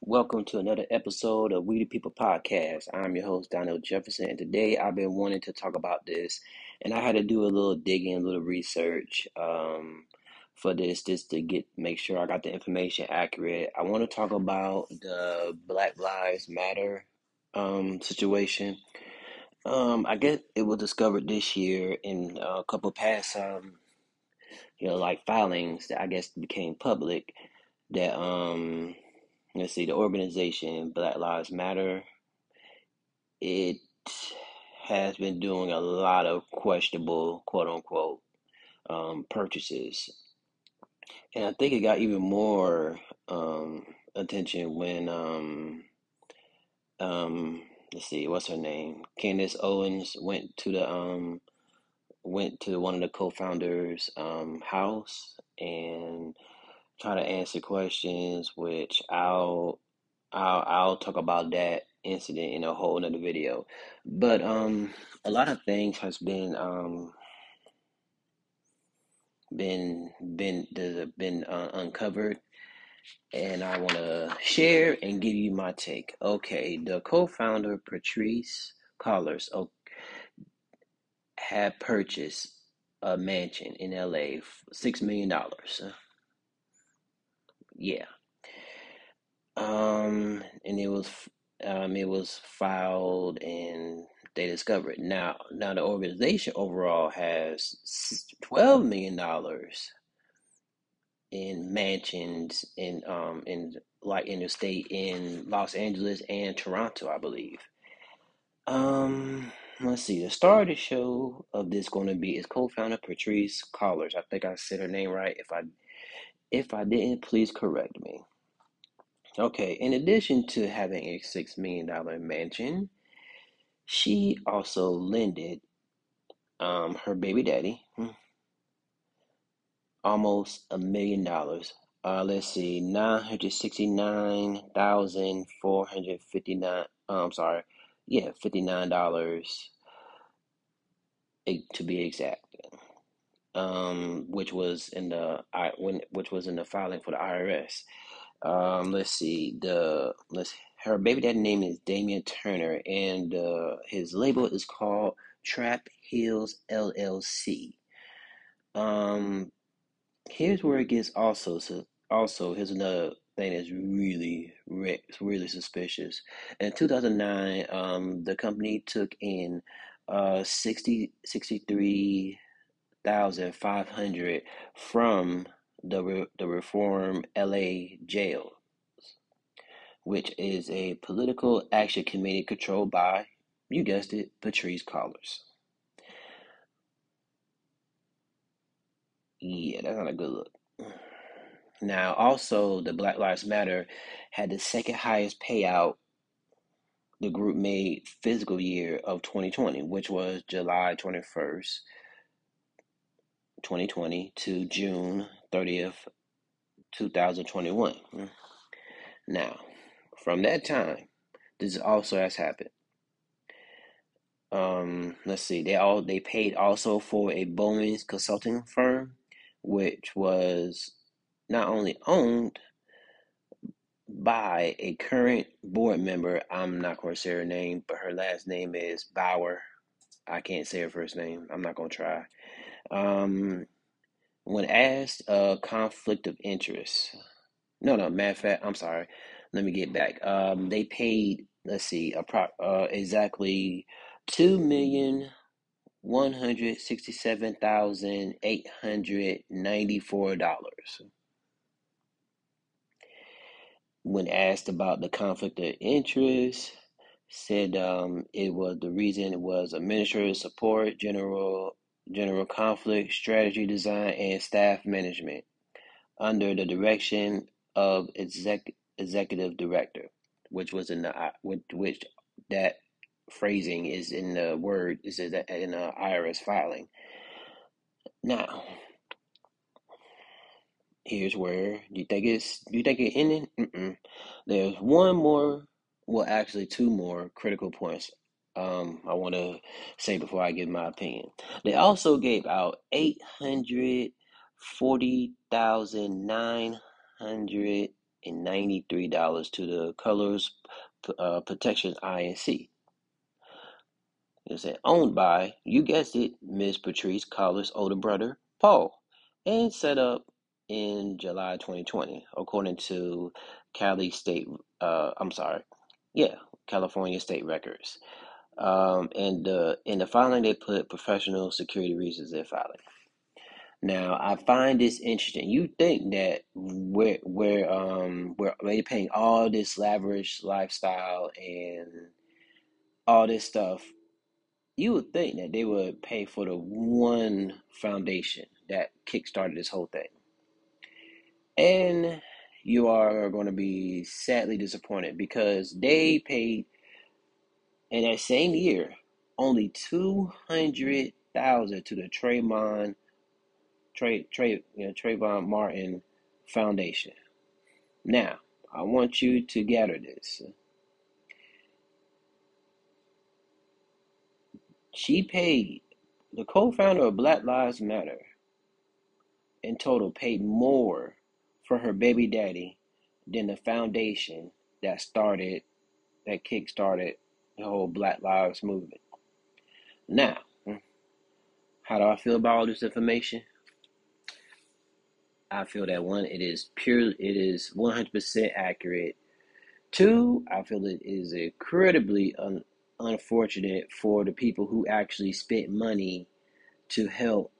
welcome to another episode of We the People podcast. I'm your host, Donald Jefferson, and today I've been wanting to talk about this, and I had to do a little digging, a little research um, for this, just to get make sure I got the information accurate. I want to talk about the Black Lives Matter um, situation. Um, I guess it was discovered this year in a couple past, um, you know, like filings that I guess became public that um let's see the organization Black Lives Matter it has been doing a lot of questionable quote unquote um, purchases. And I think it got even more um, attention when um, um, let's see what's her name? Candace Owens went to the um went to one of the co-founders um house and try to answer questions, which I'll I'll I'll talk about that incident in a whole another video. But um a lot of things has been um been been been uh, uncovered and I want to share and give you my take. Okay, the co-founder Patrisse Cullors oh, had purchased a mansion in LA, six million dollars. Yeah, Um, and it was um, it was filed and they discovered. Now, now the organization overall has twelve million dollars in mansions in um in like in the state in Los Angeles and Toronto, I believe. Um, let's see. The star of the show of this going to be is co-founder Patrisse Cullors. I think I said her name right. If I if I didn't, please correct me. Okay, in addition to having a six million dollar mansion, she also lended um her baby daddy hmm, almost a million dollars. Uh, let's see, nine hundred sixty nine thousand four hundred fifty nine. Oh, I'm sorry, yeah, fifty nine dollars to be exact. Um, which was in the I when which was in the filing for the IRS. Um, let's see. The let's her baby daddy name is Damian Turner, and uh, his label is called Trap Heals LLC. Um, here's where it gets also so also here's another thing that's really really suspicious. In 2009, um, the company took in uh 60 63,500 from the, the Reform LA Jails, which is a political action committee controlled by, you guessed it, Patrisse Cullors. Yeah, that's not a good look. Now, also, the Black Lives Matter had the second highest payout the group made fiscal year of 2020, which was July 21st, 2020 to June 30th, 2021. Now, from that time, this also has happened. Um, let's see, they all they paid also for a Bowman's consulting firm, which was not only owned by a current board member. I'm not going to say her name, but her last name is Bauer. I can't say her first name. I'm not going to try. Um, when asked a conflict of interest, no, no, matter of fact, I'm sorry. Let me get back. Um, they paid, let's see, a pro, uh, exactly two million one hundred sixty-seven thousand eight hundred ninety-four dollars. When asked about the conflict of interest, said um, it was the reason it was administrative support, general general conflict, strategy design, and staff management under the direction of exec, executive director, which was in the which, which that phrasing is in the word is in the IRS filing. Now, here's where you think it's you think it ended. Mm-mm. There's one more, well, actually two more critical points um, I want to say before I give my opinion. They also gave out eight hundred forty thousand nine hundred and ninety-three dollars to the Cullors uh, Protection Inc. It said owned by, you guessed it, Miss Patrisse Cullors' older brother, Paul, and set up in July 2020, according to Cali State. Uh, I'm sorry, yeah, California State Records. Um, and uh, in the filing, they put professional security reasons in filing. Now, I find this interesting. You think that we're we're um paying all this lavish lifestyle and all this stuff you would think that they would pay for the one foundation that kickstarted this whole thing. And you are going to be sadly disappointed because they paid in that same year only two hundred thousand to the Trayvon Trey Trey you know, Trayvon Martin Foundation. Now, I want you to gather this. She paid the co-founder of Black Lives Matter in total paid more for her baby daddy than the foundation that started that kick-started the whole Black Lives movement. Now, how do I feel about all this information? I feel that one, it is pure, it is 100% accurate. Two, I feel it is incredibly un, unfortunate for the people who actually spent money to help,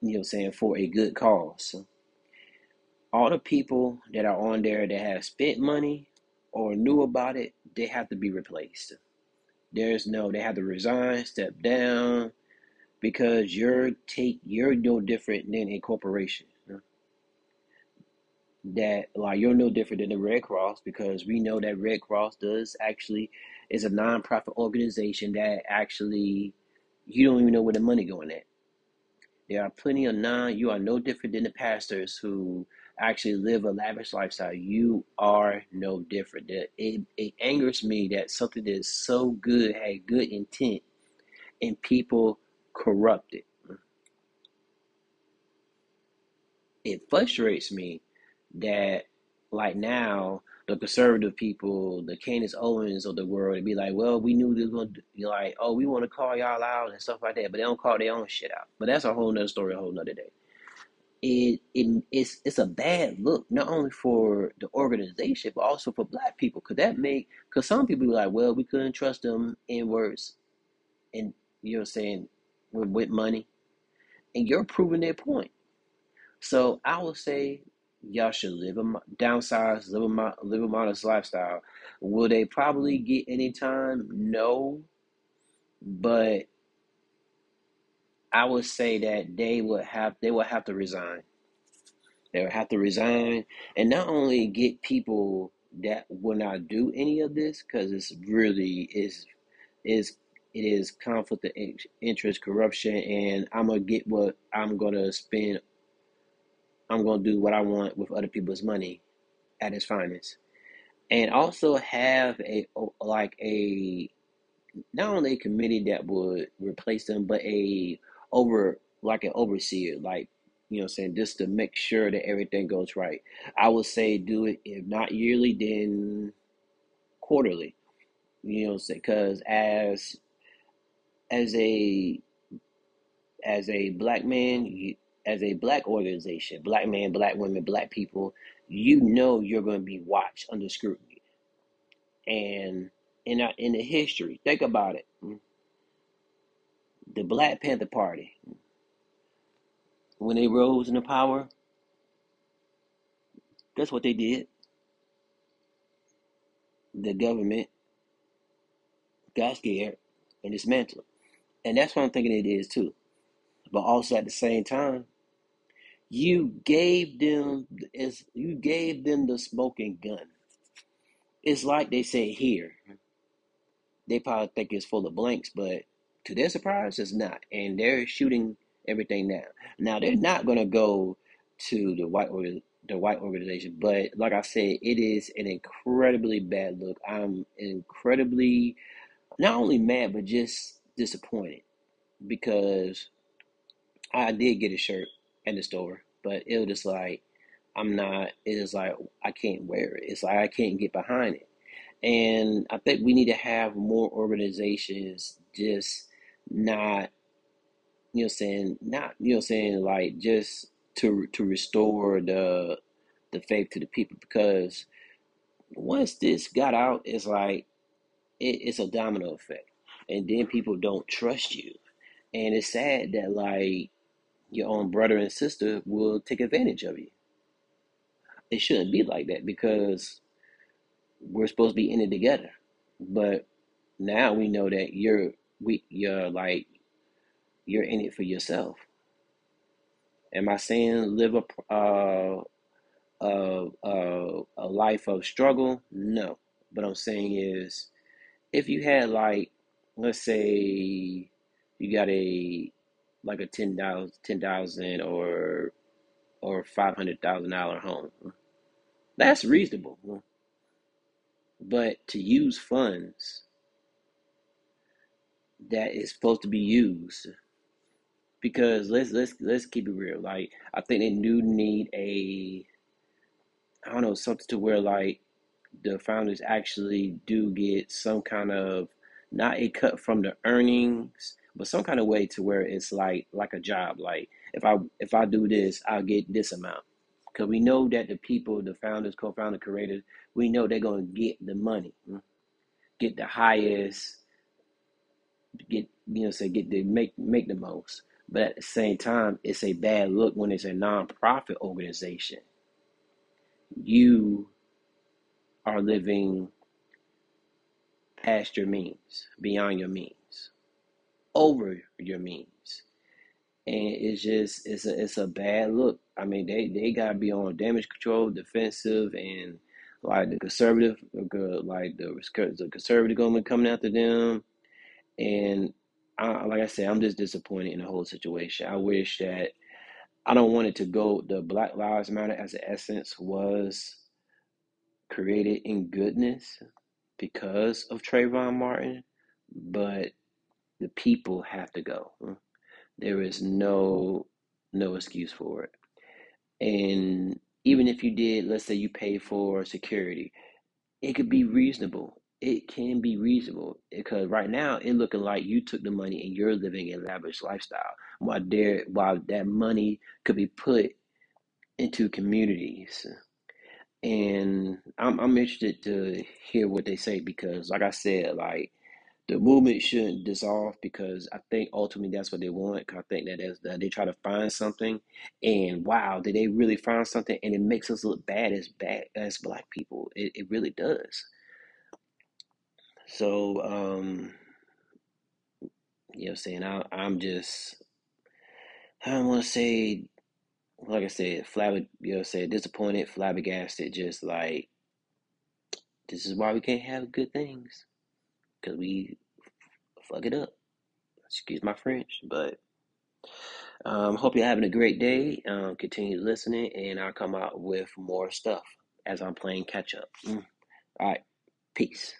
you know, saying for a good cause. All the people that are on there that have spent money or knew about it, they have to be replaced. There's no, they have to resign, step down, because you're take you're no different than a corporation that like you're no different than the Red Cross because we know that Red Cross does actually is a nonprofit organization that actually you don't even know where the money going at. There are plenty of non you are no different than the pastors who actually live a lavish lifestyle. You are no different. It, it, angers me that something that is so good had good intent and people corrupt it. It frustrates me that like now the conservative people, the Candace Owens of the world, be like, well, we knew this was going to be like, oh, we want to call y'all out and stuff like that, but they don't call their own shit out. But that's a whole nother story, a whole nother day. It, it it's it's a bad look not only for the organization but also for black people because that make because some people be like well we couldn't trust them in words and you know I'm saying with, with money and you're proving their point so I would say y'all should live a downsize, live a live a modest lifestyle. Will they probably get any time? No, but I would say that they would have they would have to resign. They would have to resign, and not only get people that will not do any of this because it's really is is it is conflict of interest, corruption, and I'm gonna get what I'm gonna spend I'm to do what I want with other people's money at its finest. And also have a like a not only a committee that would replace them, but a over like an overseer, like you know, i'm saying just to make sure that everything goes right. I would say do it if not yearly, then quarterly. You know, because as as a as a black man, as a black organization, black man, black women, black people, you know you're going to be watched under scrutiny. And in in the history, think about it. The Black Panther Party, when they rose into power, that's what they did. The government got scared and dismantled. And that's what I'm thinking it is too. But also at the same time, you gave them as you gave them the smoking gun. It's like they say here. They probably think it's full of blanks, but to their surprise, it's not. And they're shooting everything down. Now they're mm-hmm. not gonna go to the white the white organization, but like I said, it is an incredibly bad look. I'm incredibly not only mad but just disappointed because I did get a shirt in the store, but it was just like I'm not. It's like I can't wear it. It's like I can't get behind it. And I think we need to have more organizations just not, you know, saying not, you know, saying like just to to restore the the faith to the people. Because once this got out, it's like it, it's a domino effect, and then people don't trust you, and it's sad that like your own brother and sister will take advantage of you. It shouldn't be like that because we're supposed to be in it together, but now we know that you're we you're like you're in it for yourself. Am I saying live a uh, uh, uh, a life of struggle? No. What I'm saying is if you had like let's say you got a like a ten thousand ten thousand or or five hundred thousand dollar home. That's reasonable. But to use funds that is supposed to be used because let's let's let's keep it real. Like I think they do need a I don't know something to where like the founders actually do get some kind of not a cut from the earnings, but some kind of way to where it's like like a job. Like if I if I do this, I'll get this amount. Because we know that the people, the founders, co-founder, creators, we know they're gonna get the money, get the highest, get you know say get the make make the most. But at the same time, it's a bad look when it's a non-profit organization. You are living past your means, beyond your means, over your means. And it's just it's a it's a bad look. I mean they, they gotta be on damage control, defensive and like the conservative like the the conservative government coming after them. And I, like I said, I'm just disappointed in the whole situation. I wish that I don't want it to go the Black Lives Matter as an essence was created in goodness because of Trayvon Martin, but the people have to go. There is no no excuse for it. And even if you did, let's say you pay for security, it could be reasonable. It can be reasonable because right now it looking like you took the money and you're living a lavish lifestyle. While there, while that money could be put into communities and I'm I'm interested to hear what they say because, like I said, like the movement shouldn't dissolve because I think ultimately that's what they want. I think that they try to find something, and wow, did they really find something? And it makes us look bad as bad as black people. It it really does. So um, you know, saying I I'm just I don't want to say like I said, flabber you know, say disappointed, flabbergasted, just like this is why we can't have good things because we fuck it up. Excuse my French, but um, hope you're having a great day. Um, continue listening, and I'll come out with more stuff as I'm playing catch up. Mm. All right, peace.